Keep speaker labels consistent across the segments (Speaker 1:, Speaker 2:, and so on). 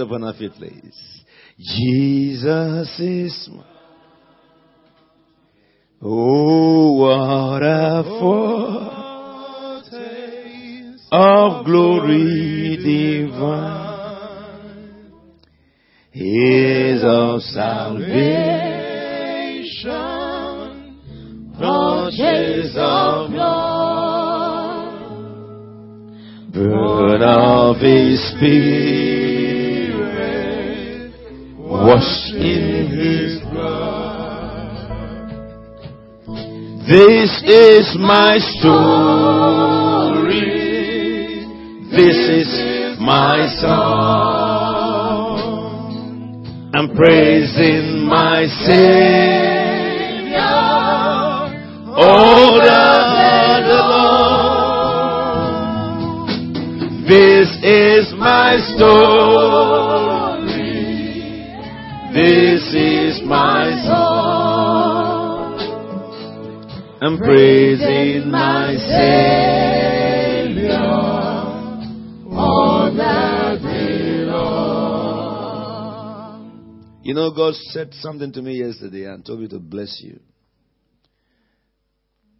Speaker 1: upon our feet, please. Jesus is my. Oh, what a foretaste of glory divine is of salvation, purchase of blood, birth of His Spirit, washed in His blood. This is my story. This is my song. I'm praising my Savior. All the. This is my story. This is my song. I'm praising my Savior all the day long. You know, God said something to me yesterday and told me to bless you.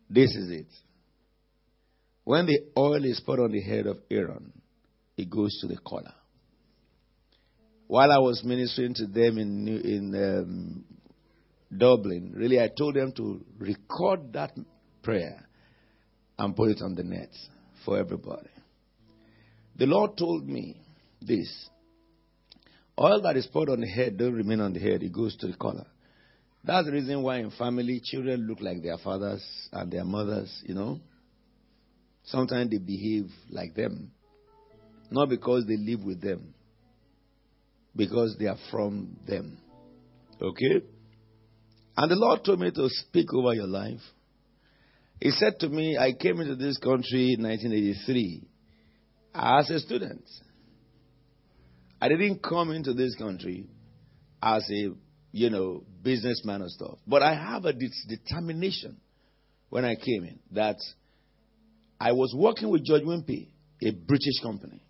Speaker 1: This is it. When the oil is put on the head of Aaron, it goes to the collar. While I was ministering to them in, in um, Dublin, really, I told them to record that prayer and put it on the net for everybody. The Lord told me this oil that is poured on the head don't remain on the head, it goes to the collar. That's the reason why in family, children look like their fathers and their mothers, you know. Sometimes they behave like them. Not because they live with them, because they are from them. Okay? And the Lord told me to speak over your life. He said to me, I came into this country in 1983 as a student. I didn't come into this country as a, you know, businessman or stuff. But I have a determination when I came in that I was working with George Wimpey, a British company.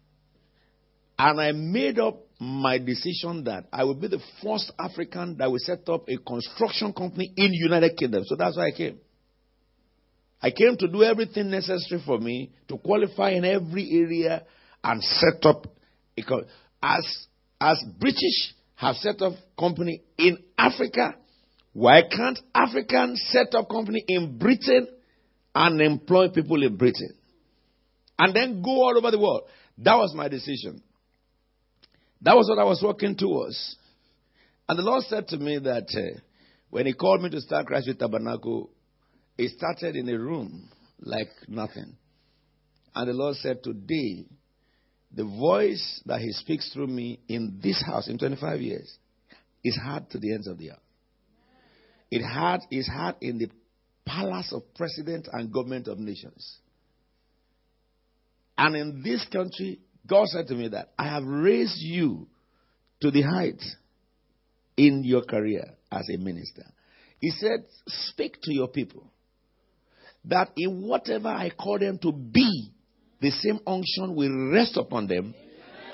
Speaker 1: And I made up my decision that I will be the first African that will set up a construction company in United Kingdom. So that's why I came. I came to do everything necessary for me to qualify in every area and set up as as British have set up company in Africa. Why can't Africans set up company in Britain and employ people in Britain? And then go all over the world. That was my decision. That was what I was working towards. And the Lord said to me that uh, when He called me to start Christ Faith Tabernacle, it started in a room like nothing. And the Lord said, Today, the voice that He speaks through me in this house in 25 years is heard to the ends of the earth. It had, is heard in the palace of president and government of nations. And in this country, God said to me that I have raised you to the heights in your career as a minister. He said, Speak to your people that in whatever I call them to be, the same unction will rest upon them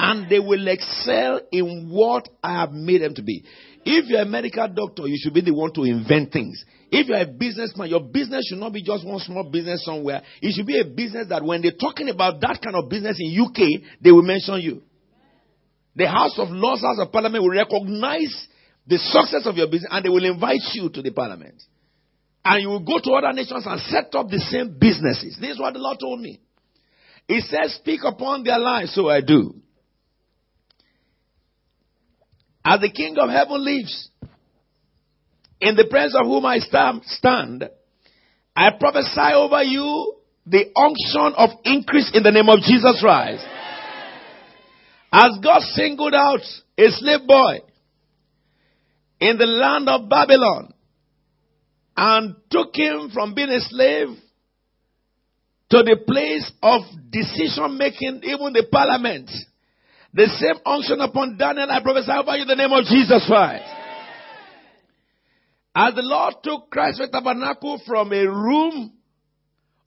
Speaker 1: and they will excel in what I have made them to be. If you're a medical doctor, you should be the one to invent things. If you're a businessman, your business should not be just one small business somewhere. It should be a business that when they're talking about that kind of business in UK, they will mention you. The House of Lords, House of Parliament will recognize the success of your business and they will invite you to the Parliament. And you will go to other nations and set up the same businesses. This is what the Lord told me. He says, speak upon their lives, so I do. As the King of heaven lives, in the presence of whom I stand, I prophesy over you the unction of increase in the name of Jesus Christ. As God singled out a slave boy in the land of Babylon and took him from being a slave to the place of decision making, even the parliament. The same unction upon Daniel, I prophesy over you in the name of Jesus Christ. As the Lord took Christ Faith tabernacle from a room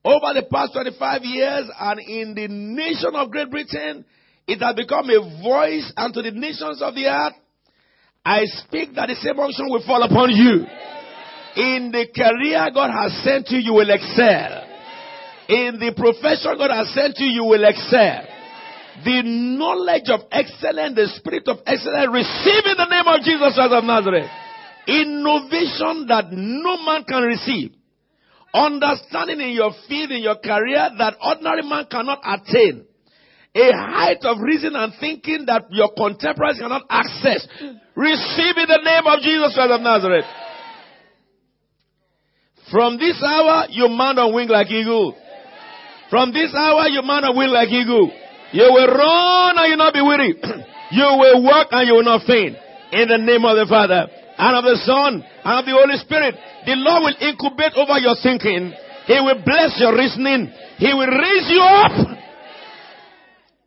Speaker 1: over the past 25 years and in the nation of Great Britain, It has become a voice unto the nations of the earth. I speak that the same unction will fall upon you. In the career God has sent you, you will excel. In the profession God has sent you, you will excel. The knowledge of excellence, the spirit of excellence, receive in the name of Jesus Christ of Nazareth. Innovation that no man can receive. Understanding in your field, in your career that ordinary man cannot attain. A height of reason and thinking that your contemporaries cannot access. Receive in the name of Jesus Christ of Nazareth. From this hour, you mount on wing like eagle. From this hour, you mount on wing like eagle. You will run and you will not be weary. you will walk and you will not faint. In the name of the Father, and of the Son, and of the Holy Spirit. The Lord will incubate over your thinking. He will bless your reasoning. He will raise you up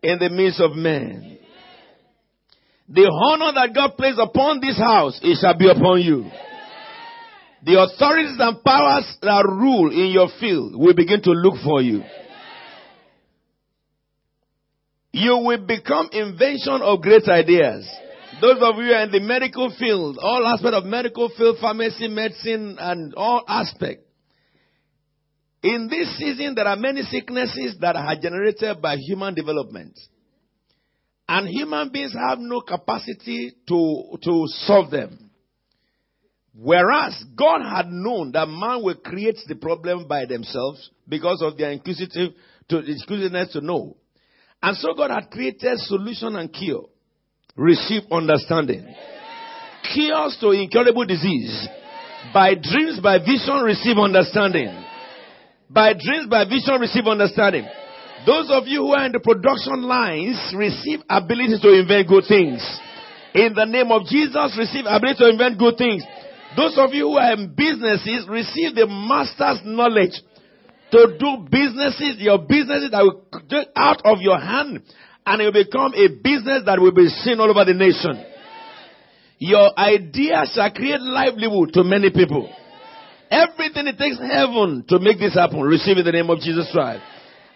Speaker 1: in the midst of men. The honor that God placed upon this house, it shall be upon you. The authorities and powers that rule in your field will begin to look for you. You will become invention of great ideas. Those of you in the medical field, all aspect of medical field, pharmacy, medicine, and all aspect. In this season, there are many sicknesses that are generated by human development. And human beings have no capacity to, to solve them. Whereas God had known that man will create the problem by themselves because of their inquisitive to, inquisitiveness to know. And so God had created solution and cure receive understanding. Cures to incurable disease. By dreams, by vision, receive understanding. By dreams, by vision, receive understanding. Those of you who are in the production lines, receive ability to invent good things. In the name of Jesus, receive ability to invent good things. Those of you who are in businesses, receive the master's knowledge to do businesses, your businesses that will get out of your hand and it will become a business that will be seen all over the nation. Your idea shall create livelihood to many people. Everything it takes heaven to make this happen, receive in the name of Jesus Christ.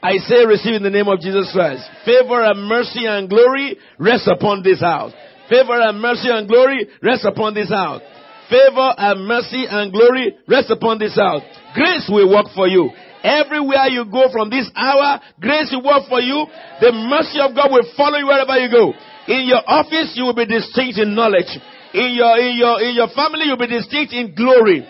Speaker 1: I say receive in the name of Jesus Christ. Favor and mercy and glory rest upon this house. Favor and mercy and glory rest upon this house. Favor and mercy and glory rest upon this house. Grace will work for you. Everywhere you go from this hour, grace will work for you. The mercy of God will follow you wherever you go. In your office, you will be distinct in knowledge. In your, in your, in your family, you'll be distinct in glory.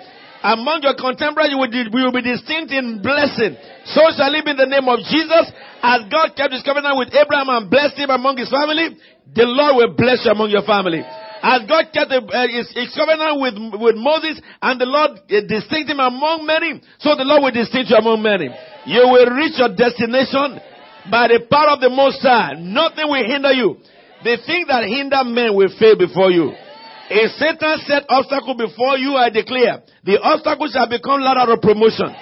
Speaker 1: Among your contemporaries, you will, you will be distinct in blessing. So shall it be in the name of Jesus. As God kept his covenant with Abraham and blessed him among his family, the Lord will bless you among your family. As God kept uh, his, his, covenant with, with Moses and the Lord uh, distinct him among many, so the Lord will distinct you among many. You will reach your destination by the power of the Most High. Nothing will hinder you. The thing that hinder men will fail before you. If Satan set obstacle before you, I declare, the obstacle shall become ladder of promotion.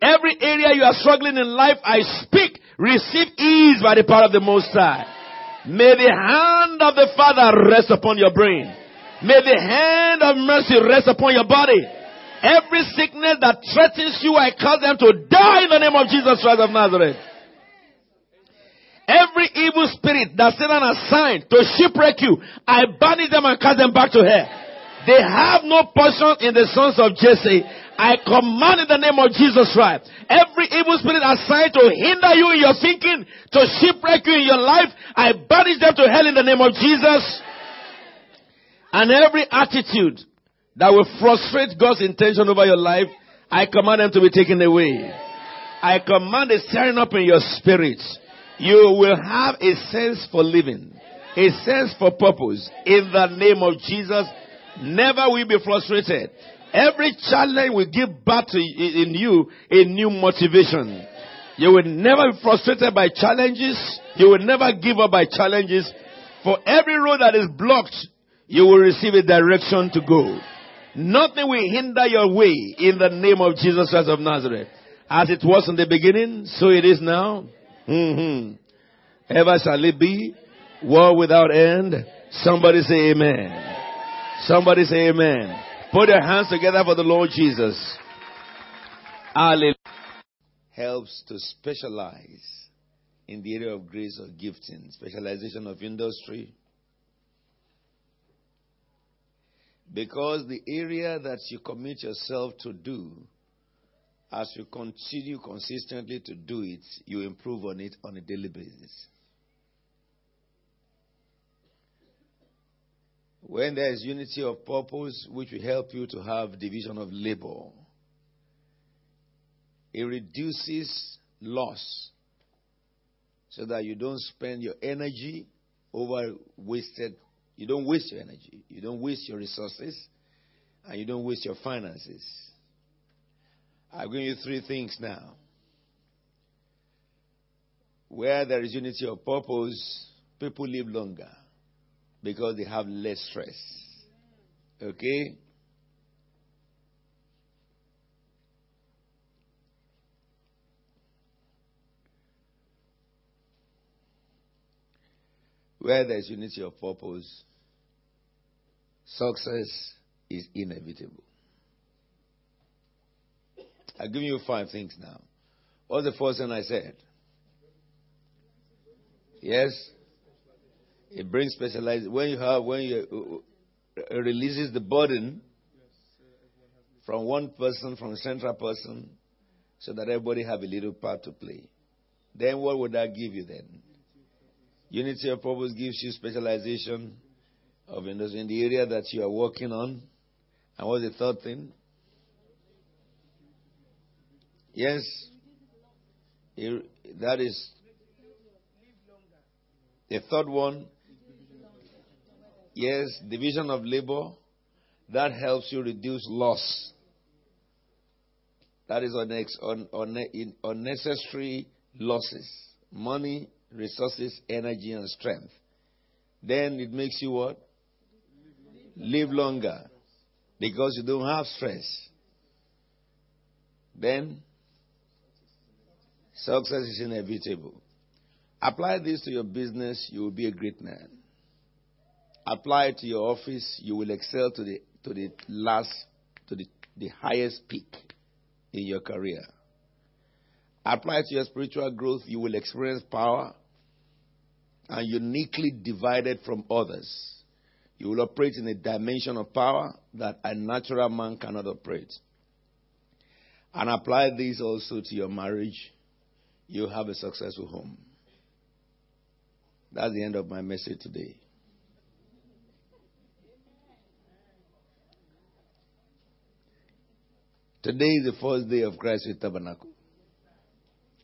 Speaker 1: Every area you are struggling in life, I speak, receive ease by the power of the Most High. May the hand of the Father rest upon your brain. May the hand of mercy rest upon your body. Every sickness that threatens you, I cause them to die in the name of Jesus Christ of Nazareth. Every evil spirit that Satan assigned to shipwreck you, I banish them and cast them back to hell. They have no portion in the sons of Jesse. I command in the name of Jesus Christ. Every evil spirit assigned to hinder you in your thinking, to shipwreck you in your life, I banish them to hell in the name of Jesus. And every attitude that will frustrate God's intention over your life, I command them to be taken away. I command a stirring up in your spirit. You will have a sense for living, a sense for purpose. In the name of Jesus, never will be frustrated. Every challenge will give back to in you a new motivation. You will never be frustrated by challenges. You will never give up by challenges. For every road that is blocked, you will receive a direction to go. Nothing will hinder your way in the name of Jesus Christ of Nazareth. As it was in the beginning, so it is now. Mm-hmm. Ever shall it be. War without end. Somebody say amen. Somebody say amen. Put your hands together for the Lord Jesus. Hallelujah. Helps to specialize in the area of grace or gifting, specialization of industry. Because the area that you commit yourself to do, as you continue consistently to do it, you improve on it on a daily basis. When there is unity of purpose, which will help you to have division of labor, it reduces loss so that you don't spend your energy over wasted. You don't waste your energy. You don't waste your resources. And you don't waste your finances. I've given you three things now. Where there is unity of purpose, people live longer because they have less stress. Okay? Where there is unity of purpose, success is inevitable. I've given you five things now. What's the first thing I said? Yes? It brings specialized. When you have, when you uh, releases the burden from one person, from a central person, so that everybody have a little part to play. Then what would that give you then? Unity of purpose gives you specialization of industry in the area that you are working on. And what's the third thing? Yes. That is the third one. Yes, division of labor. That helps you reduce loss. That is on unnecessary losses. Money resources, energy, and strength. Then it makes you what? Live longer because you don't have stress. Then success is inevitable. Apply this to your business, you will be a great man. Apply to your office, you will excel to the to the last to the, the highest peak in your career. Apply to your spiritual growth, you will experience power and uniquely divided from others. You will operate in a dimension of power that a natural man cannot operate. And apply this also to your marriage. You have a successful home. That's the end of my message today. Today is the first day of Christ Faith Tabernacle.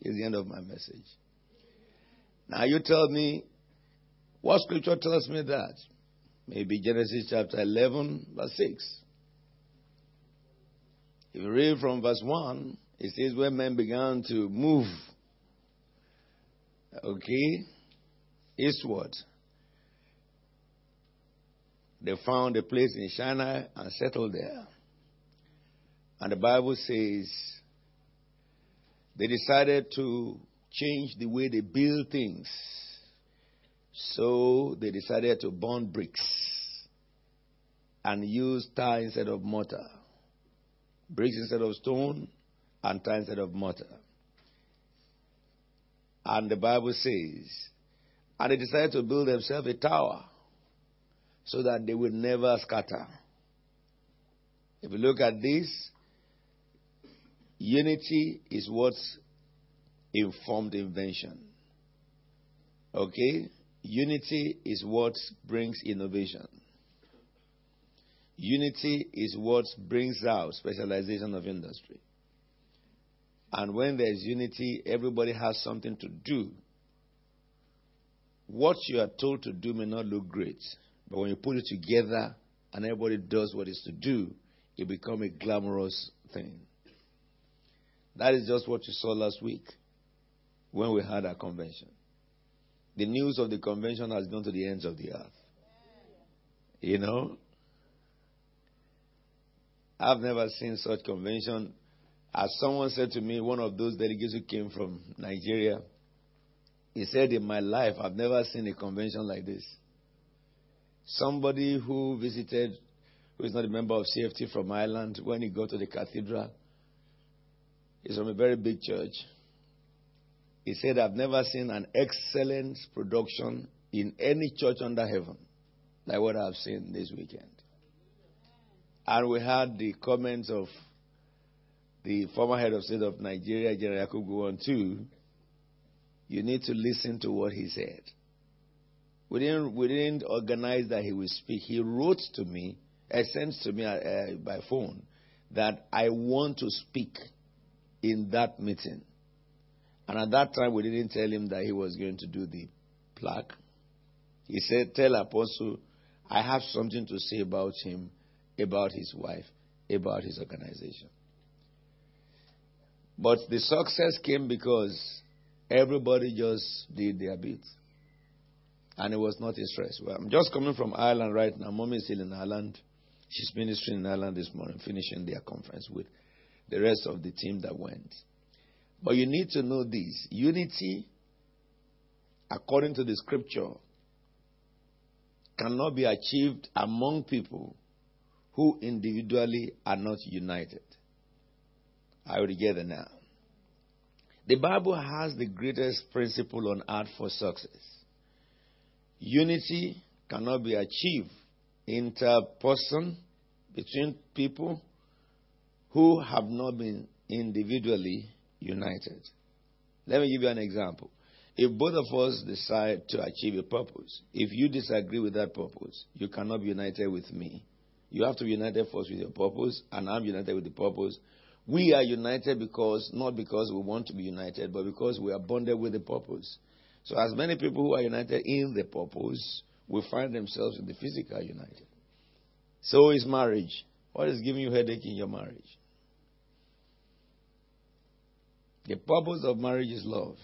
Speaker 1: It's the end of my message. Now you tell me what scripture tells me that? Maybe Genesis chapter 11, verse 6. If you read from verse 1, it says, when men began to move, okay, eastward, they found a place in Shinar and settled there. And the Bible says they decided to change the way they build things so they decided to burn bricks and use tar instead of mortar. Bricks instead of stone and tar instead of mortar. And the Bible says, and they decided to build themselves a tower so that they would never scatter. If you look at this, unity is what informed invention. Okay? Unity is what brings innovation. Unity is what brings out specialization of industry. And when there's unity, everybody has something to do. What you are told to do may not look great, but when you put it together and everybody does what is to do, it becomes a glamorous thing. That is just what you saw last week when we had our convention. The news of the convention has gone to the ends of the earth. You know? I've never seen such convention. As someone said to me, one of those delegates who came from Nigeria, he said, In my life, I've never seen a convention like this. Somebody who visited, who is not a member of CFT from Ireland, when he got to the cathedral, he's from a very big church. He said, I've never seen an excellent production in any church under heaven like what I've seen this weekend. And we had the comments of the former head of state of Nigeria, General Yakubu too. You need to listen to what he said. We didn't, we didn't organize that he would speak. He wrote to me, uh, sent to me uh, by phone, that I want to speak in that meeting. And at that time, we didn't tell him that he was going to do the plaque. He said, Tell Apostle, I have something to say about him, about his wife, about his organization. But the success came because everybody just did their bit. And it was not a stress. Well, I'm just coming from Ireland right now. Mommy is still in Ireland. She's ministering in Ireland this morning, finishing their conference with the rest of the team that went. But you need to know this unity, according to the scripture, cannot be achieved among people who individually are not united. I will get now. The Bible has the greatest principle on earth for success. Unity cannot be achieved interperson between people who have not been individually united. Let me give you an example. If both of us decide to achieve a purpose, if you disagree with that purpose, you cannot be united with me. You have to be united first with your purpose, and I'm united with the purpose. We are united because, not because we want to be united, but because we are bonded with the purpose. So, as many people who are united in the purpose will find themselves in the physical united. So is marriage. What is giving you headache in your marriage? The purpose of marriage is love.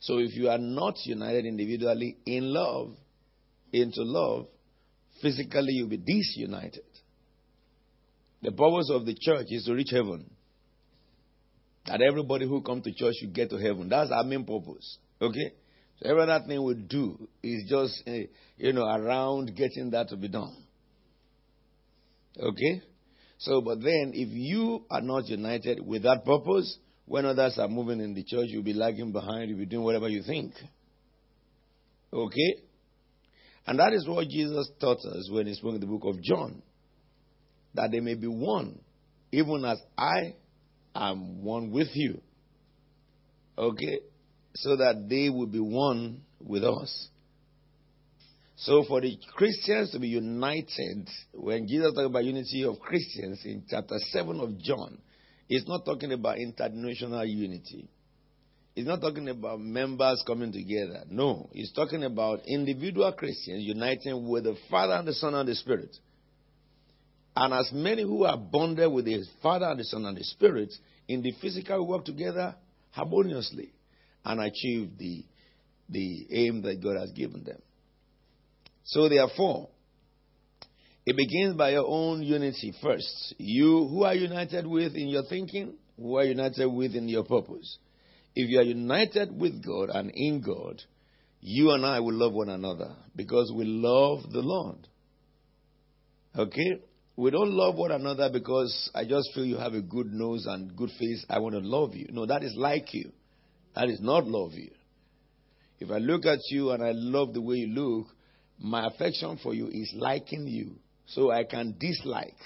Speaker 1: So if you are not united individually in love, into love, physically you'll be disunited. The purpose of the church is to reach heaven. That everybody who comes to church should get to heaven. That's our main purpose. Okay? So every other thing we do is just, uh, you know, around getting that to be done. Okay? So, but then if you are not united with that purpose, when others are moving in the church, you'll be lagging behind, you'll be doing whatever you think. Okay? And that is what Jesus taught us when he spoke in the book of John. That they may be one, even as I am one with you. Okay? So that they will be one with us. So for the Christians to be united, when Jesus talked about unity of Christians in chapter 7 of John, He's not talking about international unity. He's not talking about members coming together. No, he's talking about individual Christians uniting with the Father and the Son and the Spirit. And as many who are bonded with the Father and the Son and the Spirit, in the physical work together harmoniously and achieve the, the aim that God has given them. So, therefore, it begins by your own unity first. You, who are united with in your thinking, who are united with in your purpose. If you are united with God and in God, you and I will love one another because we love the Lord. Okay? We don't love one another because I just feel you have a good nose and good face. I want to love you. No, that is like you. That is not love you. If I look at you and I love the way you look, my affection for you is liking you. So I can dislike.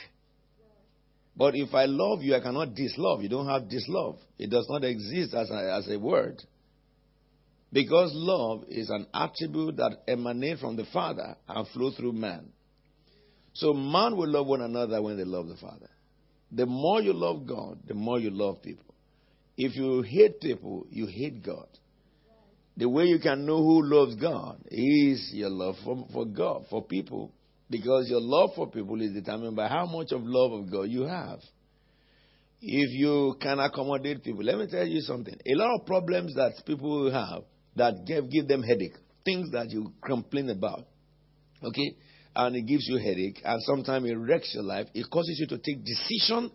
Speaker 1: But if I love you, I cannot dislove. You don't have dislove. It does not exist as a, as a word. Because love is an attribute that emanates from the Father and flows through man. So man will love one another when they love the Father. The more you love God, the more you love people. If you hate people, you hate God. The way you can know who loves God is your love for, for God, for people. Because your love for people is determined by how much of love of God you have. If you can accommodate people, let me tell you something. A lot of problems that people have that give, give them headache, things that you complain about, okay, and it gives you headache, and sometimes it wrecks your life. It causes you to take decision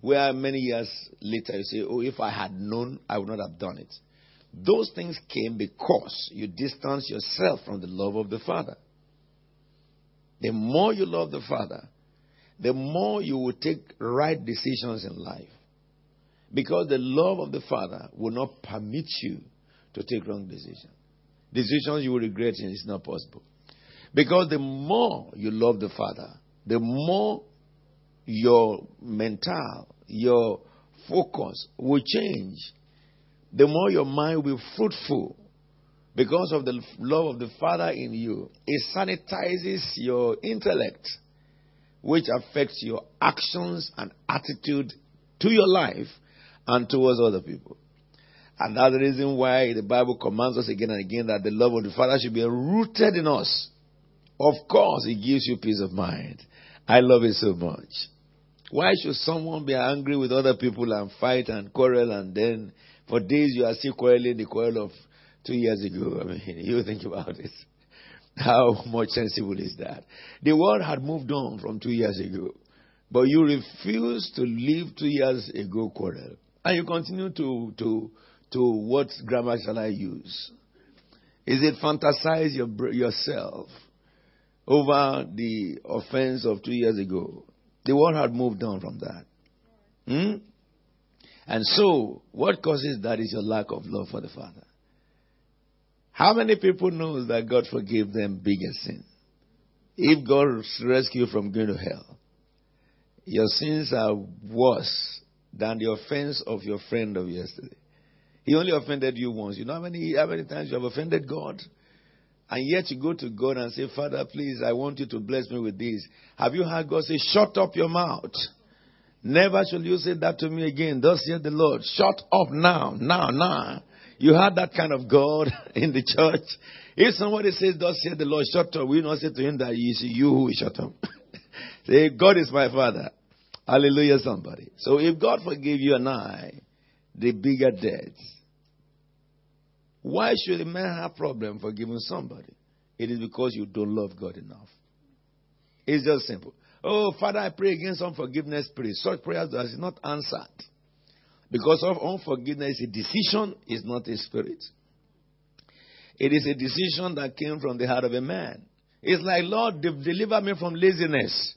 Speaker 1: where many years later you say, "Oh, if I had known, I would not have done it." Those things came because you distance yourself from the love of the Father. The more you love the Father, the more you will take right decisions in life. Because the love of the Father will not permit you to take wrong decisions. Decisions you will regret and it's not possible. Because the more you love the Father, the more your mental, your focus will change. The more your mind will be fruitful because of the love of the Father in you. It sanitizes your intellect, which affects your actions and attitude to your life and towards other people. And that's the reason why the Bible commands us again and again that the love of the Father should be rooted in us. Of course, it gives you peace of mind. I love it so much. Why should someone be angry with other people and fight and quarrel and then for days you are still quarreling the quarrel of two years ago? I mean, you think about this. How much sensible is that? The world had moved on from two years ago, but you refuse to leave two years ago quarrel. And you continue to, to, to what grammar shall I use? Is it fantasize your, yourself over the offense of two years ago? The world had moved on from that. Hmm? And so, what causes that is your lack of love for the Father. How many people know that God forgave them bigger sin? If God rescued you from going to hell, your sins are worse than the offense of your friend of yesterday. He only offended you once. You know how many, how many times you have offended God? And yet you go to God and say, Father, please, I want you to bless me with this. Have you heard God say, shut up your mouth? Never shall you say that to me again. Thus saith the Lord. Shut up now, now, now. You had that kind of God in the church. If somebody says, Thus saith the Lord, shut up, we not say to him that you see you who shut up. say, God is my father. Hallelujah, somebody. So if God forgave you and I the bigger debts, why should a man have problem forgiving somebody? It is because you don't love God enough. It's just simple. Oh, Father, I pray against unforgiveness spirit. Such prayers are not answered. Because of unforgiveness, a decision is not a spirit. It is a decision that came from the heart of a man. It's like, Lord, deliver me from laziness.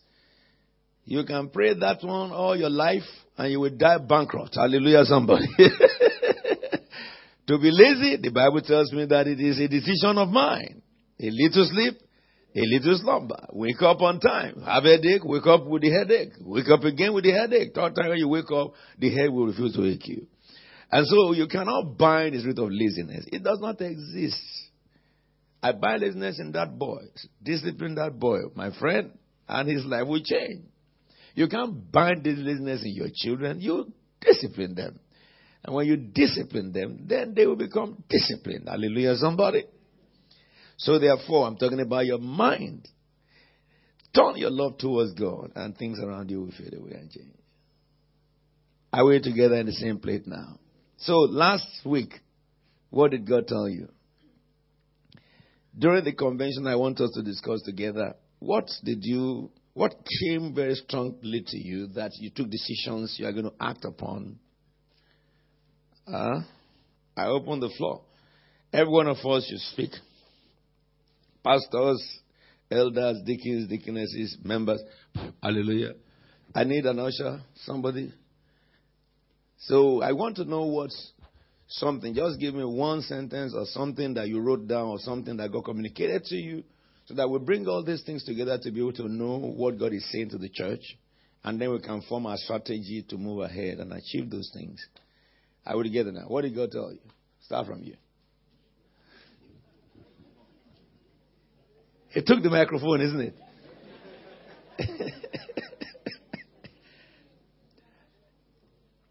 Speaker 1: You can pray that one all your life and you will die bankrupt. Hallelujah, somebody. To be lazy, the Bible tells me that it is a decision of mine. A little sleep, a little slumber. Wake up on time. Have a headache, wake up with the headache. Wake up again with the headache. Third time you wake up, the head will refuse to wake you. And so you cannot bind the spirit of laziness. It does not exist. I bind laziness in that boy. Discipline that boy, my friend, and his life will change. You can't bind this laziness in your children. You discipline them. And when you discipline them, then they will become disciplined. Hallelujah, somebody. So therefore, I'm talking about your mind. Turn your love towards God, and things around you will fade away and change. Are we together in the same plate now? So last week, what did God tell you? During the convention, I want us to discuss together what did you, what came very strongly to you that you took decisions you are going to act upon uh, I open the floor. Every one of us should speak. Pastors, elders, deacons, deaconesses, members. Hallelujah. I need an usher, somebody. So I want to know what's something. Just give me one sentence or something that you wrote down or something that God communicated to you so that we bring all these things together to be able to know what God is saying to the church. And then we can form our strategy to move ahead and achieve those things. I would get now. What did God tell you? Start from you. He took the microphone, isn't it?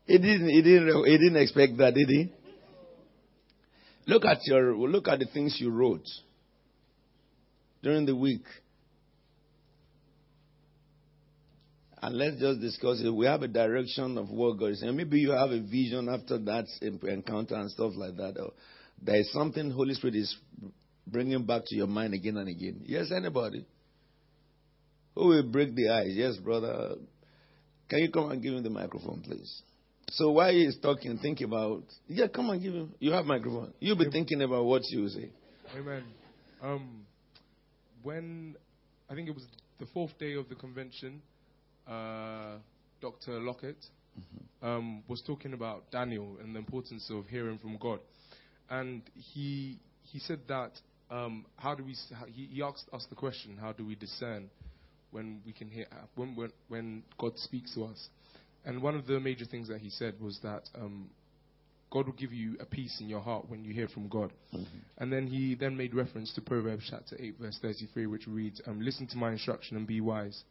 Speaker 1: he didn't. He didn't. He didn't expect that, did he? Look at your. Look at the things you wrote during the week. and let's just discuss it. We have a direction of what God is saying. Maybe you have a vision after that encounter and stuff like that. Or there is something Holy Spirit is bringing him back to your mind again and again. Yes, anybody? Who will break the ice? Yes, brother. Can you come and give him the microphone, please? So while he is talking, think about. Yeah, come and give him. You have microphone. You'll be thinking about what you say.
Speaker 2: Amen. Um, when I think it was the fourth day of the convention, uh, Dr. Lockett um, was talking about Daniel and the importance of hearing from God, and he he said that um, how do we how, he, he asked us the question how do we discern when we can hear when when, when God speaks to us, and one of the major things that he said was that um, God will give you a peace in your heart when you hear from God. And then he then made reference to Proverbs chapter 8, verse 33, which reads, um, Listen to my instruction and be wise.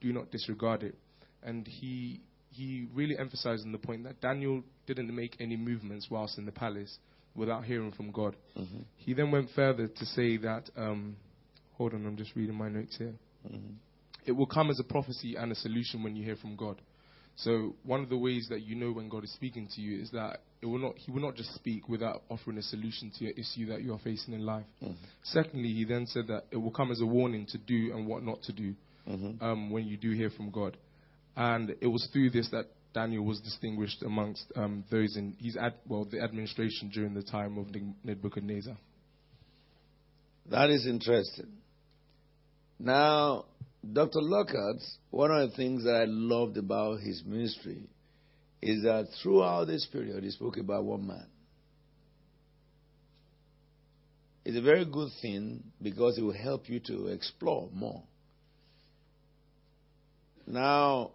Speaker 2: Do not disregard it. And he, he really emphasized on the point that Daniel didn't make any movements whilst in the palace without hearing from God. He then went further to say that, um, hold on, I'm just reading my notes here. It will come as a prophecy and a solution when you hear from God. So one of the ways that you know when God is speaking to you is that it will not, He will not just speak without offering a solution to your issue that you are facing in life. Secondly, He then said that it will come as a warning to do and what not to do um, when you do hear from God. And it was through this that Daniel was distinguished amongst um, those in his ad, well the administration during the time of Nebuchadnezzar.
Speaker 1: That is interesting. Now, Dr. Lockhart, one of the things that I loved about his ministry is that throughout this period, he spoke about one man. It's a very good thing because it will help you to explore more. Now,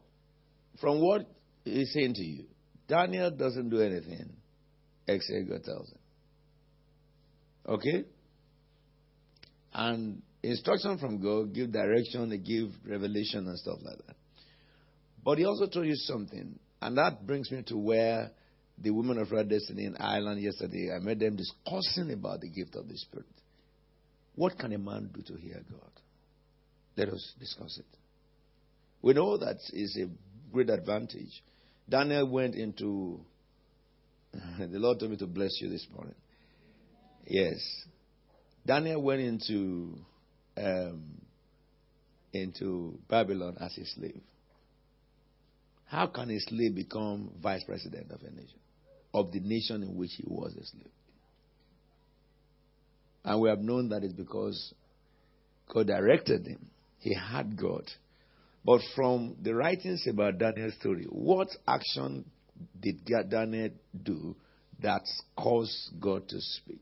Speaker 1: from what he's saying to you, Daniel doesn't do anything except God tells him. Okay? And instruction from God, give direction, they give revelation and stuff like that. But he also told you something, and that brings me to where the women of Red Destiny in Ireland yesterday, I met them discussing about the gift of the Spirit. What can a man do to hear God? Let us discuss it. We know that is a great advantage. Daniel went into, the Lord told me to bless you this morning. Yes. Daniel went into um, into Babylon as a slave. How can a slave become vice president of a nation, of the nation in which he was a slave? And we have known that it's because God directed him. He had God. But from the writings about Daniel's story, what action did Daniel do that caused God to speak?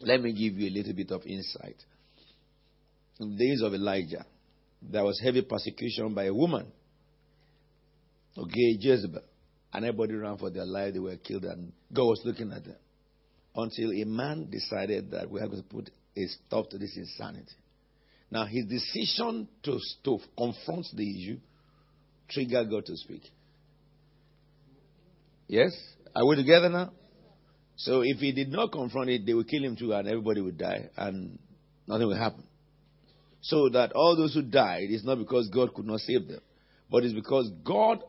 Speaker 1: Let me give you a little bit of insight. In the days of Elijah, there was heavy persecution by a woman, okay, Jezebel, and everybody ran for their life. They were killed, and God was looking at them until a man decided that we have to put a stop to this insanity. Now, his decision to, to confront the issue triggered God to speak. Yes? Are we together now? So if he did not confront it, they would kill him too, and everybody would die, and nothing would happen. So that all those who died is not because God could not save them, but it's because God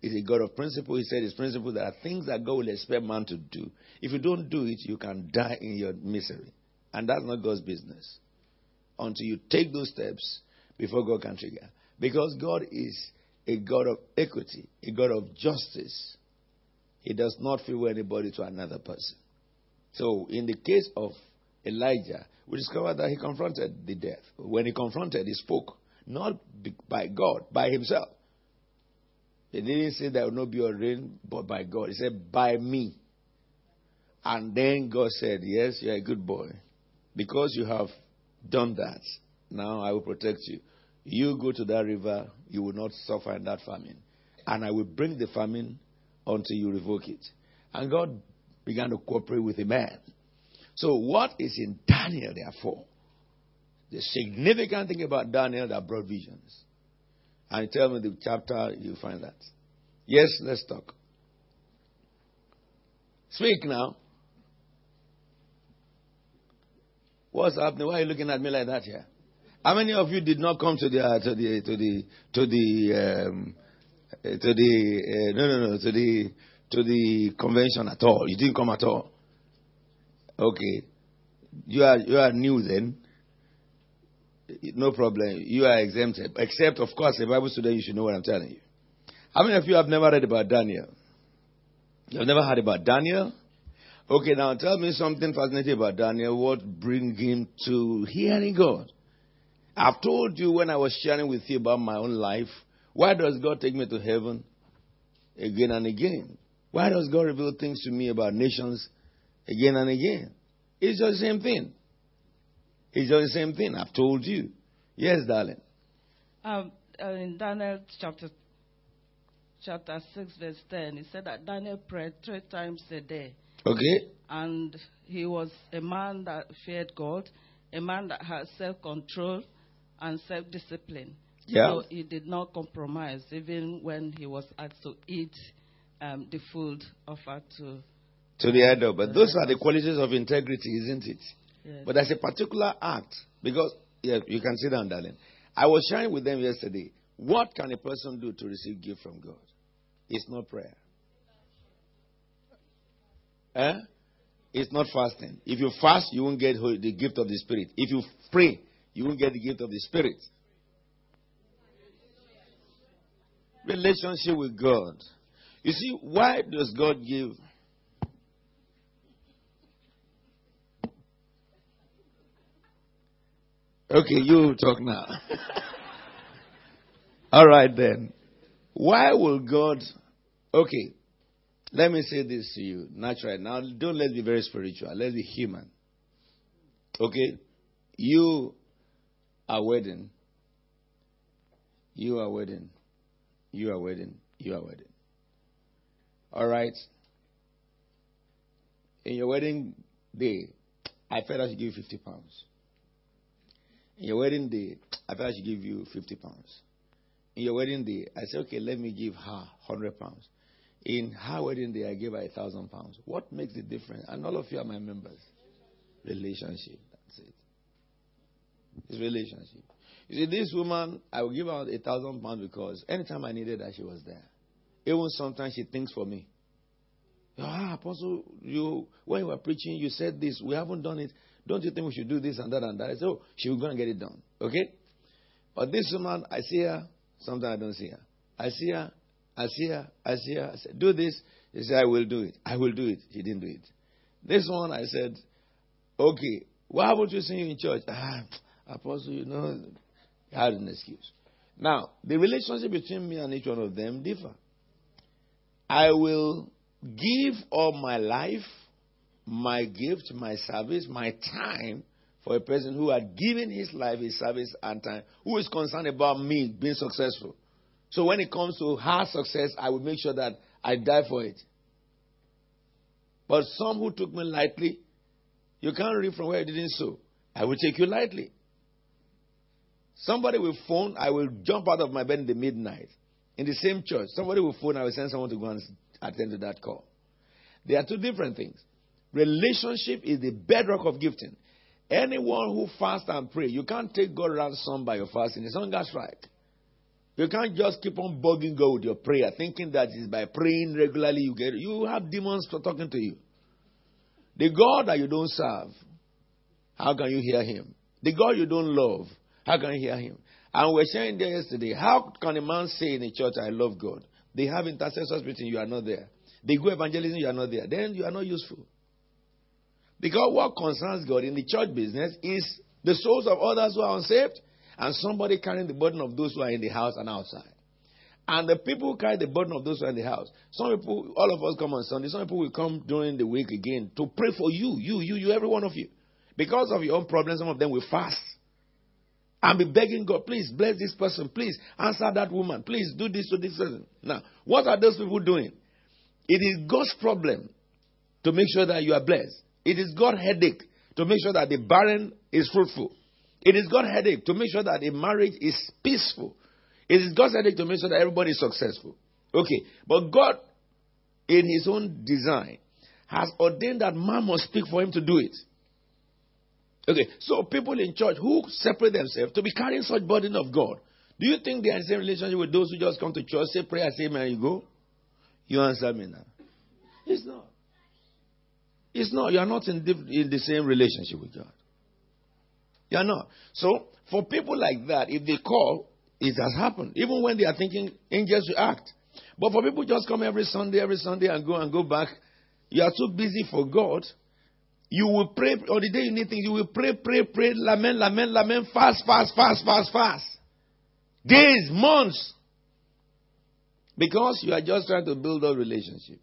Speaker 1: is a God of principle. He said his principle there are things that God will expect man to do. If you don't do it, you can die in your misery. And that's not God's business. Until you take those steps before God can trigger. Because God is a God of equity, a God of justice. He does not favor anybody to another person. So, in the case of Elijah, we discover that he confronted the death. When he confronted, he spoke, not by God, by himself. He didn't say there will not be a rain, but by God. He said, by me. And then God said, Yes, you're a good boy. Because you have done that, now I will protect you. You go to that river, you will not suffer in that famine. And I will bring the famine until you revoke it. And God began to cooperate with the man. So, what is in Daniel, therefore? The significant thing about Daniel that brought visions. And tell me the chapter, you find that. Yes, let's talk. Speak now. What's happening? Why are you looking at me like that here? How many of you did not come to the uh, to the to the to the um, uh, to the uh, no no no to the to the convention at all? You didn't come at all. Okay, you are you are new then. No problem. You are exempted. Except, of course, a Bible student, you should know what I'm telling you. How many of you have never read about Daniel? You have never heard about Daniel? Okay, now tell me something fascinating about Daniel. What bring him to hearing God? I've told you when I was sharing with you about my own life. Why does God take me to heaven? again and again. Why does God reveal things to me about nations again and again? It's just the same thing. It's just the same thing. I've told you. Yes, darling.
Speaker 3: Um, uh, in Daniel chapter chapter 6, verse 10, he said that Daniel prayed three times a day.
Speaker 1: Okay.
Speaker 3: And he was a man that feared God, a man that had self control and self discipline.
Speaker 1: Yeah.
Speaker 3: So he did not compromise, even when he was asked to eat um, the food offered to.
Speaker 1: To the idol. But those are the qualities of integrity, isn't it?
Speaker 3: Yes.
Speaker 1: But there's a particular act. Because, yeah, you can sit down, darling. I was sharing with them yesterday. What can a person do to receive gift from God? It's not prayer. Eh? It's not fasting. If you fast, you won't get the gift of the Spirit. If you pray, you won't get the gift of the Spirit. Relationship with God. You see, why does God give? Okay, you talk now. All right then. Why will God. Okay, let me say this to you naturally. Now, don't let's be very spiritual. Let's be human. Okay? You are wedding. You are wedding. You are wedding. You are wedding. All right? In your wedding day, I felt I should give you 50 pounds. In your wedding day, I felt I should give you 50 pounds. In your wedding day, I said, okay, let me give her 100 pounds. In her wedding day, I gave her a thousand pounds. What makes the difference? And all of you are my members. Relationship. That's it. It's relationship. You see, this woman, I will give her a thousand pounds because anytime I needed her, she was there. Even sometimes she thinks for me. Ah, Apostle, you when you were preaching, you said this. We haven't done it. Don't you think we should do this and that and that? I said, oh, she was to get it done. Okay? But this woman, I see her. Sometimes I don't see her. I see her. I see. I said, do this. She said, I will do it. I will do it. He didn't do it. This one, I said, okay, why would you sing in church? Ah, Apostle, you know, I had an excuse. Now, the relationship between me and each one of them differ. I will give all my life, my gift, my service, my time for a person who had given his life, his service, and time, who is concerned about me being successful. So when it comes to her success, I will make sure that I die for it. But some who took me lightly, you can't read from where I didn't sow. I will take you lightly. Somebody will phone, I will jump out of my bed in the midnight. In the same church, somebody will phone, I will send someone to go and attend to that call. There are two different things. Relationship is the bedrock of gifting. Anyone who fasts and pray, you can't take God ransom by your fasting. It's God's right. You can't just keep on bugging God with your prayer, thinking that it's by praying regularly you get. You have demons talking to you. The God that you don't serve, how can you hear Him? The God you don't love, how can you hear Him? And we were sharing there yesterday. How can a man say in a church, "I love God"? They have intercessors meeting, you are not there. They go evangelism, you are not there. Then you are not useful. Because what concerns God in the church business is the souls of others who are unsaved and somebody carrying the burden of those who are in the house and outside. And the people who carry the burden of those who are in the house, some people, all of us come on Sunday, some people will come during the week again to pray for you, you, you, you, every one of you. Because of your own problems, some of them will fast and be begging God, please bless this person, please answer that woman, please do this to this person. Now, what are those people doing? It is God's problem to make sure that you are blessed. It is God's headache to make sure that the barren is fruitful. It is God's headache to make sure that the marriage is peaceful. It is God's headache to make sure that everybody is successful. Okay, but God, in His own design, has ordained that man must speak for him to do it. Okay, so people in church who separate themselves to be carrying such burden of God, do you think they are in the same relationship with those who just come to church, say prayer, say man, you go? You answer me now. It's not. It's not. You are not in the, in the same relationship with God. You are not. So, for people like that, if they call, it has happened. Even when they are thinking angels will act. But for people just come every Sunday, every Sunday and go and go back, you are too busy for God you will pray on the day you need things. You will pray, pray, pray, lament, lament, lament, fast, fast, fast, fast, fast. Days, months. Because you are just trying to build a relationship.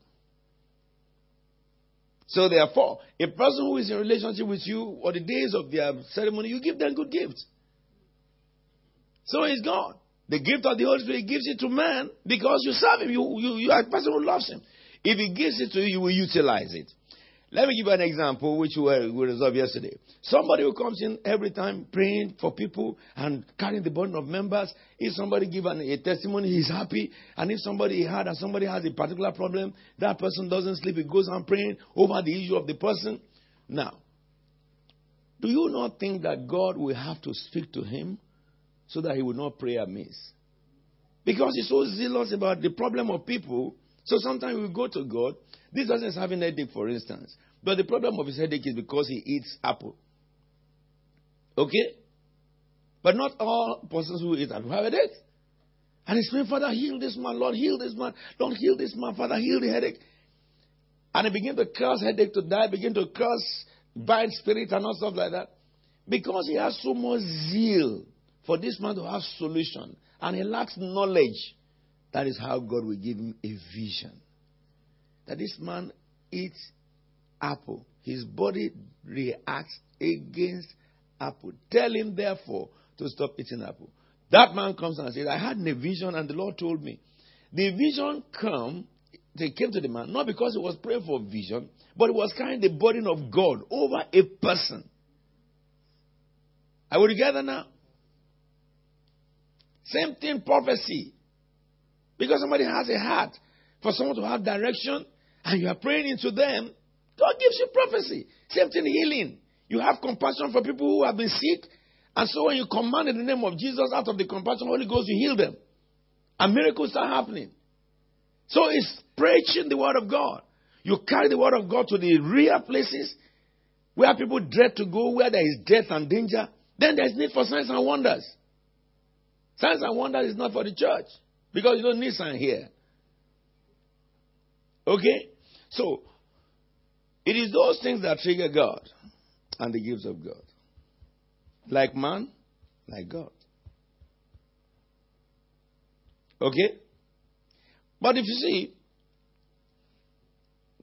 Speaker 1: So therefore, a person who is in relationship with you or the days of their ceremony, you give them good gifts. So is God. The gift of the Holy Spirit gives it to man because you serve him. You, you, you are a person who loves him. If he gives it to you, you will utilize it. Let me give you an example which we, resolved yesterday. Somebody who comes in every time praying for people and carrying the burden of members. If somebody give an, a testimony, he's happy. And if somebody had and somebody has a particular problem, that person doesn't sleep. He goes on praying over the issue of the person. Now, do you not think that God will have to speak to him so that he will not pray amiss? Because he's so zealous about the problem of people. So sometimes we go to God this person is having headache, for instance. But the problem of his headache is because he eats apple. Okay? But not all persons who eat apple have headache. And he's praying, Father, heal this man. Lord, heal this man. Lord, heal this man. Father, heal the headache. And he begin to curse headache to die, begin to curse bind spirit and all stuff like that. Because he has so much zeal for this man to have solution. And he lacks knowledge. That is how God will give him a vision that this man eats apple, his body reacts against apple. Tell him, therefore, to stop eating apple. That man comes and says, I had a vision and the Lord told me. The vision come, they came to the man, not because he was praying for vision, but he was carrying the burden of God over a person. Are we together now? Same thing, prophecy. Because somebody has a heart for someone to have direction, and you are praying into them, God gives you prophecy. Same thing, healing. You have compassion for people who have been sick, and so when you command in the name of Jesus out of the compassion, of the Holy Ghost, you heal them. And miracles are happening. So it's preaching the word of God. You carry the word of God to the real places where people dread to go, where there is death and danger. Then there's need for signs and wonders. Signs and wonders is not for the church because you don't need sign here. Okay? So, it is those things that trigger God and the gifts of God. Like man, like God. Okay? But if you see,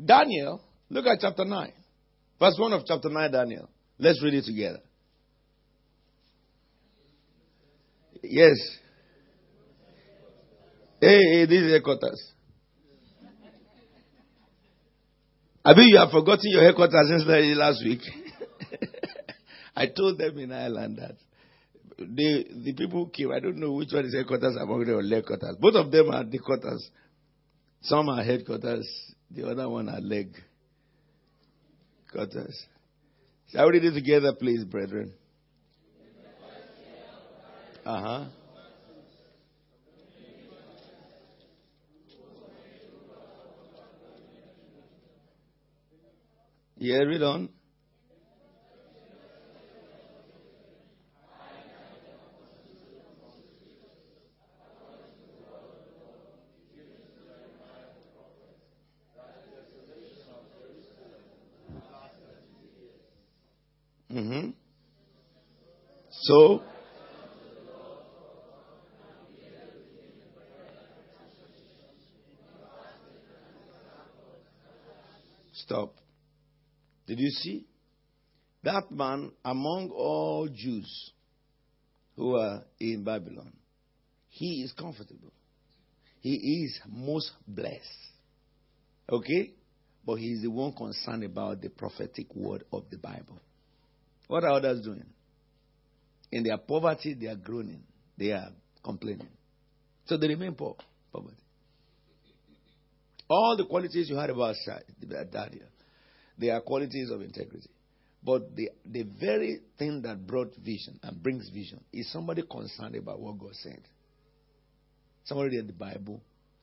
Speaker 1: Daniel, look at chapter 9. Verse 1 of chapter 9, Daniel. Let's read it together. Yes. Hey, this is headquarters. I mean, you have forgotten your headquarters since last week. I told them in Ireland that the the people who came, I don't know which one is headquarters among them or leg quarters. Both of them are the quarters. Some are headquarters, the other one are leg quarters. Shall we read it together, please, brethren? Uh huh. Yeah, read on. You see? That man among all Jews who are in Babylon, he is comfortable. He is most blessed. Okay? But he is the one concerned about the prophetic word of the Bible. What are others doing? In their poverty, they are groaning. They are complaining. So they remain poor. Poverty. All the qualities you heard about Daniel they are qualities of integrity. But the, the very thing that brought vision and brings vision is somebody concerned about what God said. Somebody read the Bible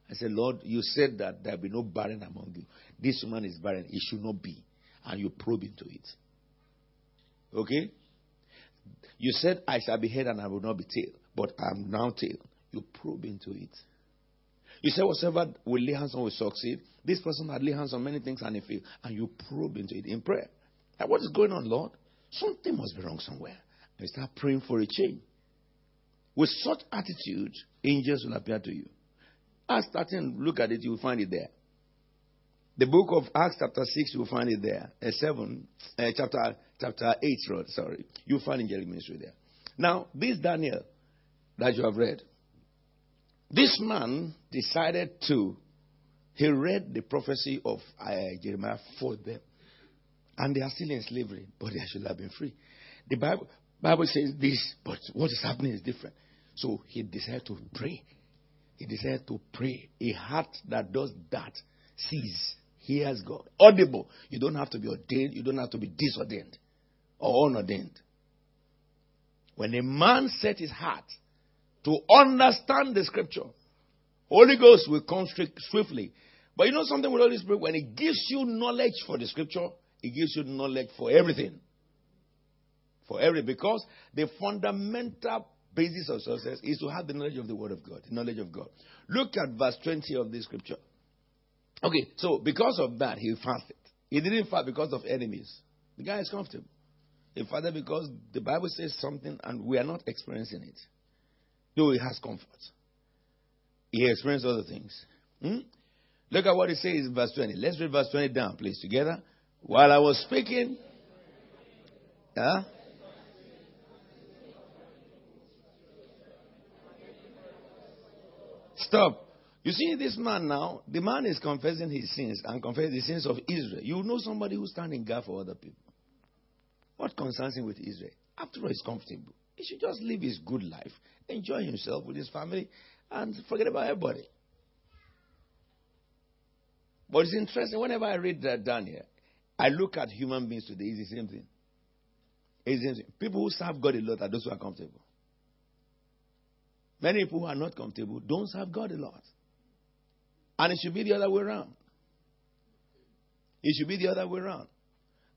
Speaker 1: and said, Lord, you said that there will be no barren among you. This woman is barren. It should not be. And you probe into it. Okay? You said, I shall be head and I will not be tail. But I am now tail. You probe into it. You say whatever will lay hands on will succeed. This person had laid hands on many things and he failed. And you probe into it in prayer. Like, what is going on, Lord? Something must be wrong somewhere. And you start praying for a change. With such attitude, angels will appear to you. Acts 13, look at it, you'll find it there. The book of Acts, chapter 6, you'll find it there. Uh, 7, uh, chapter, chapter 8, sorry. You'll find angelic ministry there. Now, this Daniel that you have read, this man decided to, he read the prophecy of uh, Jeremiah for them. And they are still in slavery, but they should have been free. The Bible, Bible says this, but what is happening is different. So he decided to pray. He decided to pray. A heart that does that sees, hears God. Audible. You don't have to be ordained. You don't have to be disordained or unordained. When a man set his heart to understand the scripture, Holy Ghost will come swiftly. But you know something with Holy Spirit? When it gives you knowledge for the scripture, it gives you knowledge for everything. For every because the fundamental basis of success is to have the knowledge of the Word of God, the knowledge of God. Look at verse 20 of this scripture. Okay, so because of that, he fasted. He didn't fast because of enemies. The guy is comfortable. He fasted because the Bible says something and we are not experiencing it. Though he has comfort. He experienced other things. Hmm? Look at what he says in verse 20. Let's read verse 20 down, please, together. While I was speaking, huh? Stop. You see this man now, the man is confessing his sins and confessing the sins of Israel. You know somebody who's standing guard for other people. What concerns him with Israel? After all, he's comfortable. He should just live his good life, enjoy himself with his family, and forget about everybody. But it's interesting, whenever I read that down here, I look at human beings today, it's the same thing. It's the same thing. People who serve God a lot are those who are comfortable. Many people who are not comfortable don't serve God a lot. And it should be the other way around. It should be the other way around.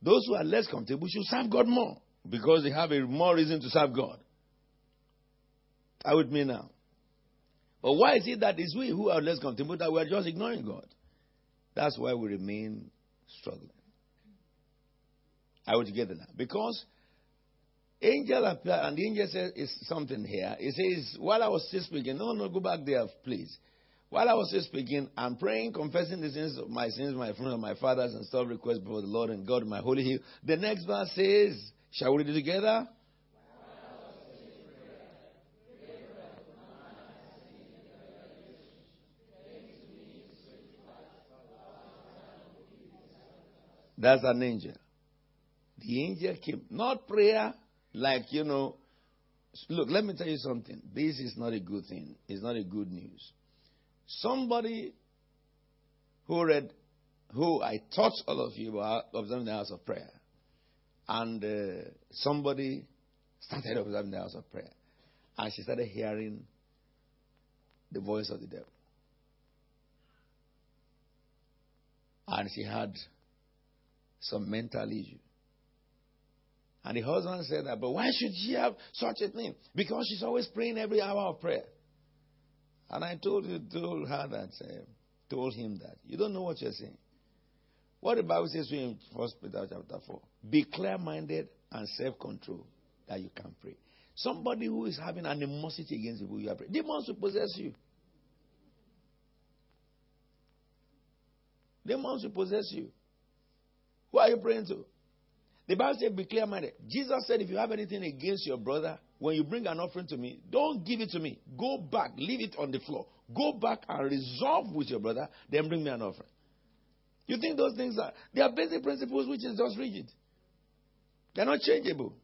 Speaker 1: Those who are less comfortable should serve God more because they have a more reason to serve God. Are with me now? But why is it that it's we who are less comfortable that we are just ignoring God? That's why we remain struggling. I would get now? Because angel appeared, and the angel says something here. He says, while I was still speaking, no, no, go back there, please. While I was still speaking, I'm praying, confessing the sins of my sins, my friends, my fathers, and stuff requests before the Lord and God, my holy hill. The next verse says, shall we read it together? That's an angel. The angel came. Not prayer, like, you know. Look, let me tell you something. This is not a good thing. It's not a good news. Somebody who read, who I taught all of you about observing the house of prayer, and uh, somebody started observing the house of prayer, and she started hearing the voice of the devil. And she had some mental issue. And the husband said that, but why should she have such a thing? Because she's always praying every hour of prayer. And I told, told her that, uh, told him that. You don't know what you're saying. What the Bible says to in 1 Peter chapter 4 be clear minded and self control that you can pray. Somebody who is having animosity against people you are praying, demons will possess you. Demons will possess you. Who are you praying to? The Bible says, be clear minded. Jesus said, if you have anything against your brother, when you bring an offering to me, don't give it to me. Go back, leave it on the floor. Go back and resolve with your brother, then bring me an offering. You think those things are, they are basic principles which is just rigid. They're not changeable.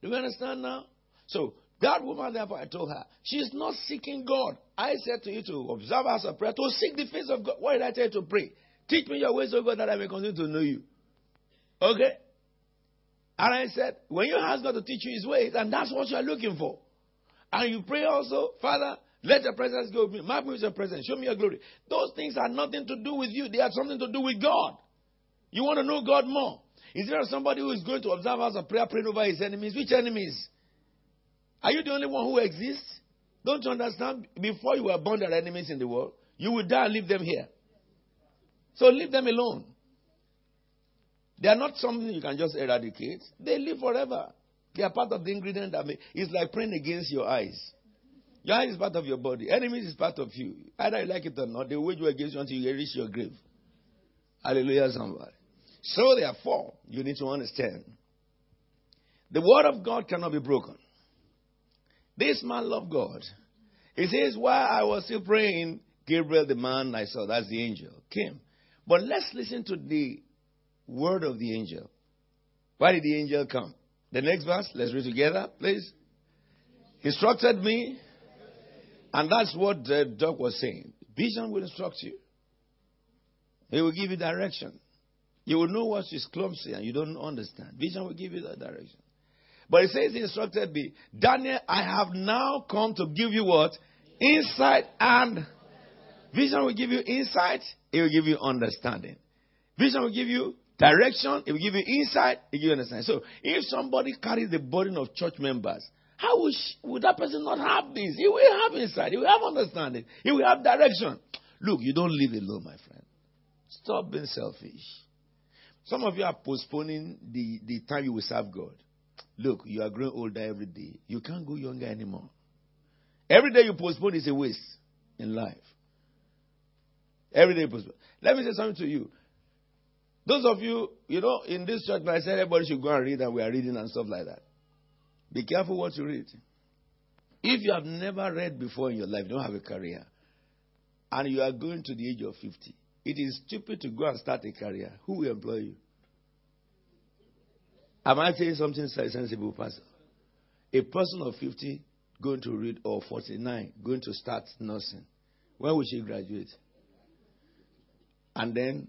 Speaker 1: Do you understand now? So, that woman, therefore, I told her, she is not seeking God. I said to you to observe as a prayer, to seek the face of God. Why did I tell you to pray? Teach me your ways, O God, that I may continue to know you. Okay? And I said, when you ask God to teach you his ways, and that's what you are looking for. And you pray also, Father, let your presence go with me. Mark me with your presence. Show me your glory. Those things are nothing to do with you. They have something to do with God. You want to know God more. Is there somebody who is going to observe us a prayer praying over his enemies? Which enemies? Are you the only one who exists? Don't you understand? Before you were born, there are enemies in the world. You will die and leave them here. So leave them alone. They are not something you can just eradicate. They live forever. They are part of the ingredient that may, it's like praying against your eyes. Your eye is part of your body. Enemies is part of you. Either you like it or not, they wage war against you until you reach your grave. Hallelujah, somebody. So therefore, you need to understand. The word of God cannot be broken. This man loved God. He says, while I was still praying, Gabriel, the man I saw, that's the angel, came. But let's listen to the word of the angel. Why did the angel come? The next verse, let's read together, please. He instructed me, and that's what the doc was saying. Vision will instruct you. He will give you direction. You will know what is clumsy and you don't understand. Vision will give you that direction. But it says he instructed me, Daniel, I have now come to give you what? Insight and vision will give you insight, it will give you understanding. Vision will give you direction, it will give you insight, it will give you understanding. So if somebody carries the burden of church members, how would, she, that person not have this? He will have insight, he will have understanding, he will have direction. Look, you don't live alone, my friend. Stop being selfish. Some of you are postponing the, the time you will serve God. Look, you are growing older every day. You can't go younger anymore. Every day you postpone is a waste in life. Every day you. Let me say something to you. Those of you, you know, in this church, I said everybody should go and read, and we are reading and stuff like that. Be careful what you read. If you have never read before in your life, don't have a career, and you are going to the age of 50, it is stupid to go and start a career. Who will employ you? Am I saying something sensible, Pastor? A person of 50 going to read, or 49 going to start nursing. When will she graduate? And then,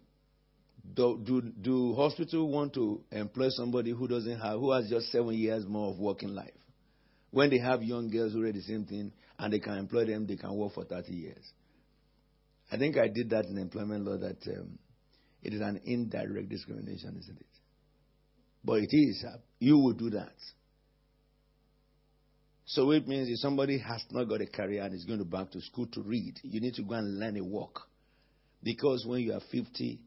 Speaker 1: do, do, do hospital want to employ somebody who doesn't have, who has just seven years more of working life? When they have young girls who read the same thing and they can employ them, they can work for 30 years. I think I did that in employment law that um, it is an indirect discrimination, isn't it? But it is. Uh, you will do that. So it means if somebody has not got a career and is going to back to school to read, you need to go and learn a work. Because when you are 50,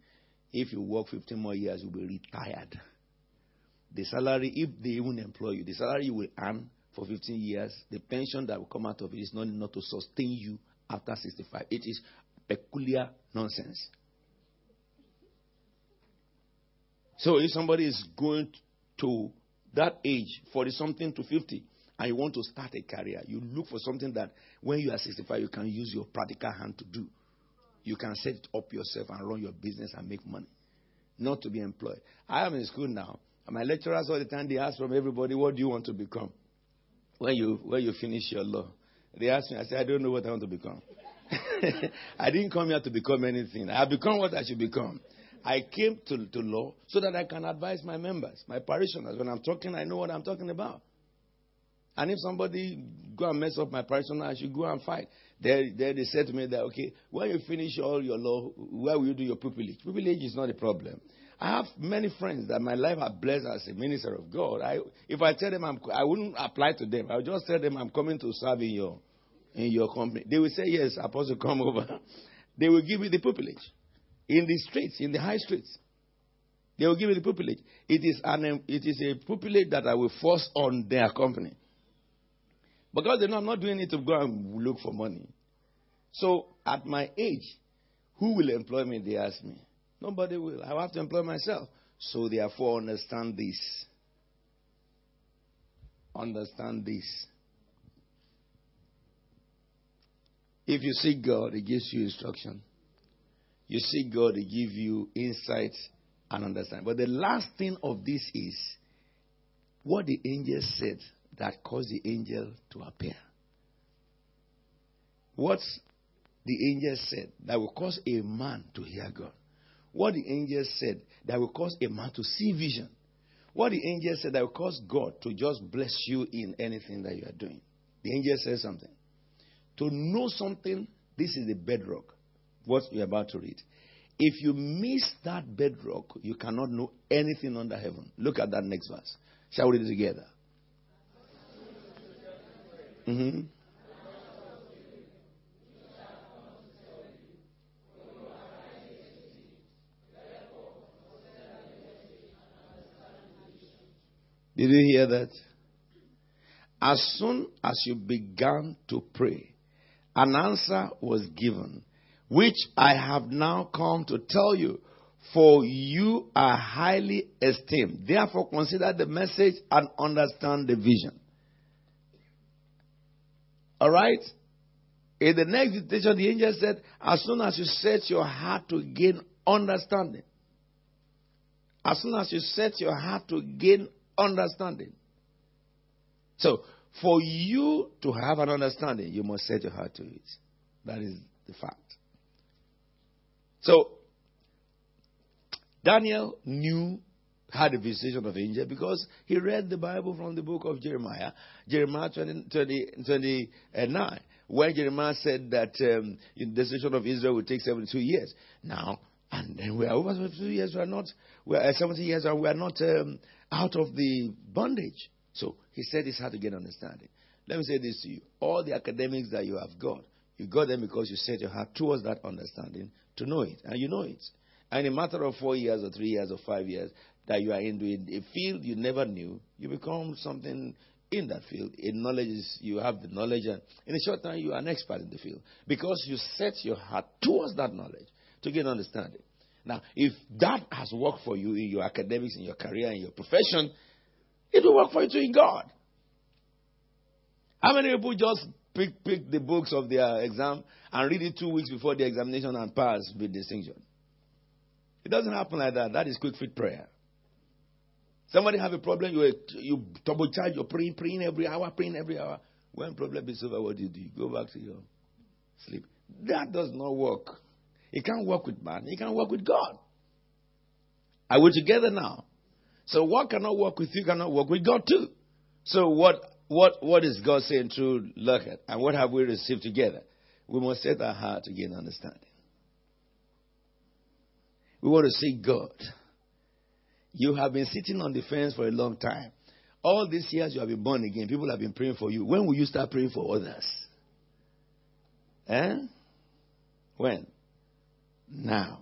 Speaker 1: if you work 15 more years, you'll be retired. The salary, if they even employ you, the salary you will earn for 15 years, the pension that will come out of it is not enough to sustain you after 65. It is peculiar nonsense. So if somebody is going to that age, 40 something to 50, and you want to start a career, you look for something that when you are 65, you can use your practical hand to do. You can set it up yourself and run your business and make money, not to be employed. I am in school now, my lecturers all the time they ask from everybody, "What do you want to become?" When you when you finish your law, they ask me. I say, "I don't know what I want to become." I didn't come here to become anything. I have become what I should become. I came to, to law so that I can advise my members, my parishioners. When I'm talking, I know what I'm talking about. And if somebody go and mess up my parishioner, I should go and fight. There, there they said to me that, okay, when you finish all your law, where will you do your pupillage? Pupillage is not a problem. I have many friends that my life has blessed as a minister of God. I, if I tell them I'm, I wouldn't apply to them. I would just tell them I'm coming to serve in your, in your company. They will say, yes, Apostle, come over. they will give you the pupillage in the streets, in the high streets. They will give you the pupillage. It is, an, it is a pupillage that I will force on their company. Because they know I'm not doing it to go and look for money. So at my age, who will employ me? They ask me. Nobody will. I have to employ myself. So therefore, understand this. Understand this. If you seek God, He gives you instruction. You seek God to give you insight and understanding. But the last thing of this is what the angel said that caused the angel to appear. What the angel said that will cause a man to hear God. What the angel said that will cause a man to see vision. What the angel said that will cause God to just bless you in anything that you are doing. The angel said something. To know something, this is the bedrock what you're about to read. If you miss that bedrock, you cannot know anything under heaven. Look at that next verse. Shall we read it together? Mm-hmm. Did you hear that? as soon as you began to pray, an answer was given, which I have now come to tell you, for you are highly esteemed. Therefore, consider the message and understand the vision. All right? In the next visitation, the angel said, As soon as you set your heart to gain understanding, as soon as you set your heart to gain understanding. So, for you to have an understanding, you must set your heart to it. That is the fact. So, Daniel knew, had a visitation of angel because he read the Bible from the book of Jeremiah, Jeremiah 20, 20 29, where Jeremiah said that um, the decision of Israel would take 72 years. Now, and then we are over 72 years, we are not, we are uh, 70 years, and we are not um, out of the bondage. So he said it's hard to get understanding. Let me say this to you. All the academics that you have got, you got them because you set your heart towards that understanding to know it. And you know it. And in a matter of four years or three years or five years that you are in a field you never knew, you become something in that field. In knowledge, is, you have the knowledge, and in a short time, you are an expert in the field because you set your heart towards that knowledge to get understanding. Now, if that has worked for you in your academics, in your career, in your profession, it will work for you too in God. How many people just pick, pick the books of their exam and read it two weeks before the examination and pass with distinction? It doesn't happen like that. That is quick fit prayer. Somebody have a problem, you you double charge, you're praying, praying every hour, praying every hour. When problem is over, what do you do? You go back to your sleep. That does not work. It can't work with man. It can work with God. Are we together now? So what cannot work with you cannot work with God too. So what what what is God saying through Luckett? And what have we received together? We must set our heart to gain understanding. We want to see God. You have been sitting on the fence for a long time. All these years you have been born again. People have been praying for you. When will you start praying for others? Eh? When? Now.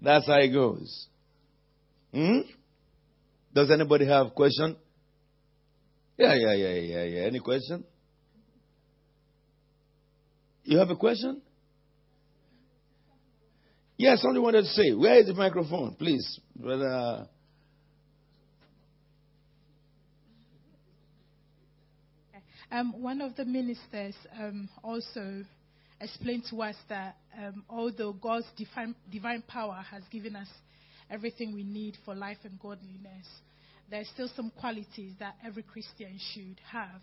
Speaker 1: That's how it goes. Hmm? Does anybody have a question? Yeah, yeah, yeah, yeah, yeah. Any question? You have a question? Yes, somebody wanted to say. Where is the microphone, please, brother?
Speaker 4: Um, one of the ministers um, also explained to us that um, although God's divine, divine power has given us everything we need for life and godliness, there's still some qualities that every Christian should have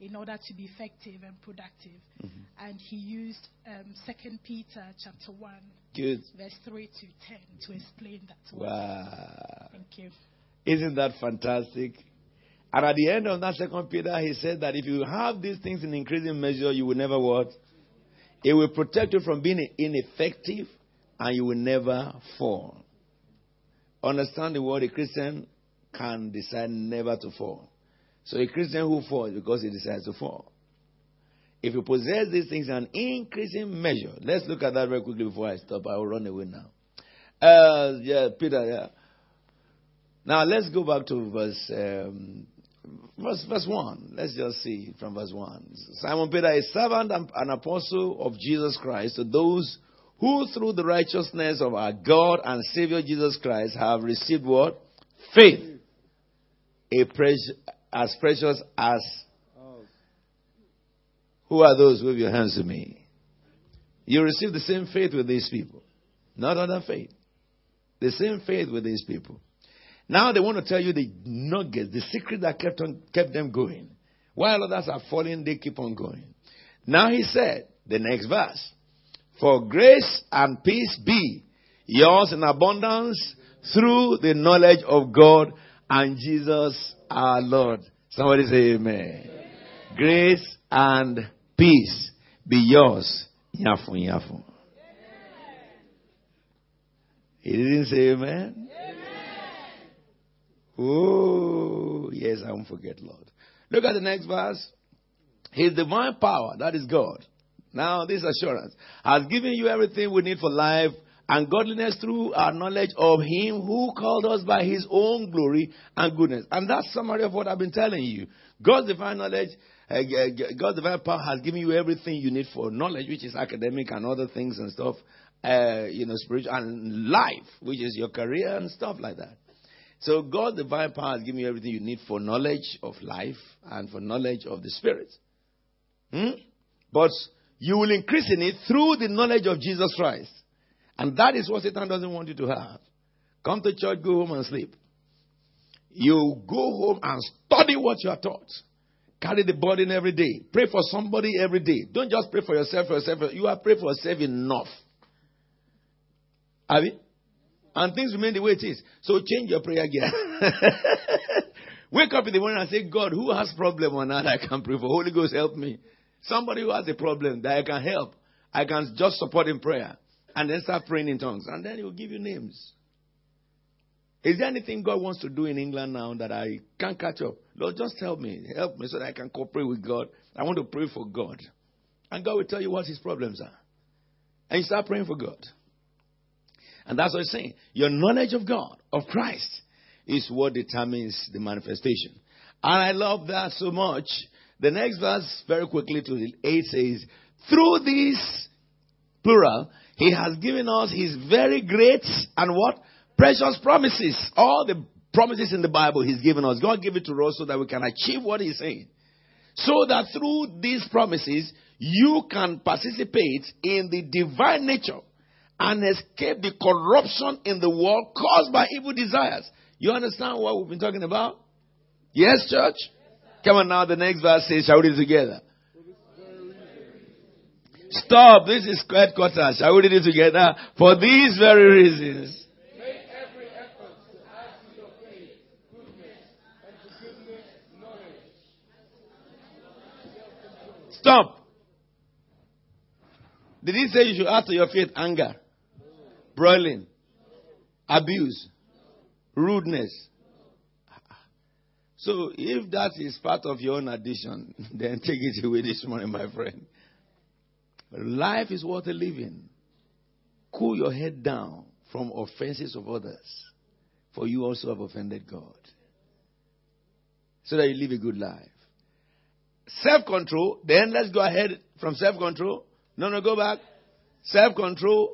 Speaker 4: in order to be effective and productive. Mm-hmm. And he used um, 2 Peter chapter 1,
Speaker 1: Good.
Speaker 4: verse 3 to 10 to explain that to
Speaker 1: wow.
Speaker 4: Thank you.
Speaker 1: Isn't that fantastic? And at the end of that second Peter, he said that if you have these things in increasing measure, you will never what? It will protect you from being ineffective and you will never fall. Understand the word a Christian can decide never to fall. So a Christian who falls because he decides to fall. If you possess these things in an increasing measure, let's look at that very quickly before I stop. I will run away now. Uh, yeah, Peter, yeah. Now let's go back to verse, um, verse, verse 1. Let's just see from verse 1. Simon Peter, is servant and an apostle of Jesus Christ, to those who through the righteousness of our God and Savior Jesus Christ have received what? Faith. A precious, as precious as. Who are those? Who wave your hands to me. You receive the same faith with these people, not other faith. The same faith with these people. Now they want to tell you the nuggets, the secret that kept on kept them going. While others are falling, they keep on going. Now he said, the next verse. For grace and peace be yours in abundance through the knowledge of God and Jesus our Lord. Somebody say amen. amen. Grace and peace be yours. Yafu, yafu. He didn't say amen. amen. Oh, yes, I won't forget, Lord. Look at the next verse. His divine power, that is God, now, this assurance has given you everything we need for life and godliness through our knowledge of Him who called us by His own glory and goodness. And that's summary of what I've been telling you. God's divine knowledge, uh, the divine power has given you everything you need for knowledge, which is academic and other things and stuff, uh, you know, spiritual and life, which is your career and stuff like that. So God the divine power has given you everything you need for knowledge of life and for knowledge of the Spirit. Hmm? But you will increase in it through the knowledge of Jesus Christ. And that is what Satan doesn't want you to have. Come to church, go home and sleep. You go home and study what you are taught. Carry the burden every day. Pray for somebody every day. Don't just pray for yourself for yourself. You are praying for yourself enough. Have you? And things remain the way it is. So change your prayer again. Wake up in the morning and say, God, who has problem or not I can pray for? Holy Ghost, help me. Somebody who has a problem that I can help. I can just support in prayer. And then start praying in tongues. And then he will give you names. Is there anything God wants to do in England now that I can't catch up? Lord, just help me. Help me so that I can cooperate with God. I want to pray for God. And God will tell you what his problems are. And you start praying for God. And that's what he's saying. Your knowledge of God, of Christ, is what determines the manifestation. And I love that so much. The next verse, very quickly to the 8 says, Through this, plural, he has given us his very great and what? Precious promises. All the promises in the Bible he's given us. God gave it to us so that we can achieve what he's saying. So that through these promises, you can participate in the divine nature and escape the corruption in the world caused by evil desires. You understand what we've been talking about? Yes, church? Come on now, the next verse says, shall we read it together? Stop. This is quite headquarters. Shall we read it together? For these very reasons. Stop. Did he say you should add to your faith anger, broiling, abuse, rudeness? So if that is part of your own addition, then take it away this morning, my friend. Life is worth a living. Cool your head down from offenses of others, for you also have offended God. So that you live a good life. Self control, then let's go ahead from self control. No, no, go back. Self control,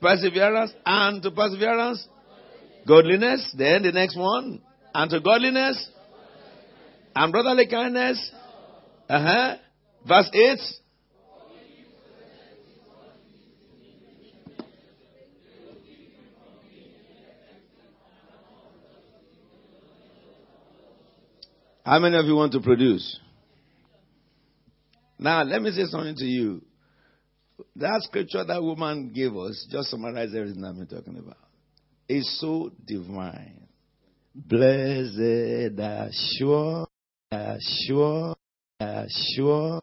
Speaker 1: perseverance, and to perseverance, godliness. Then the next one, and to godliness, and brotherly kindness. Uh huh. Verse 8. How many of you want to produce? Now, let me say something to you. That scripture that woman gave us, just summarize everything I've been talking about, is so divine. Blessed assurance, assurance, assurance.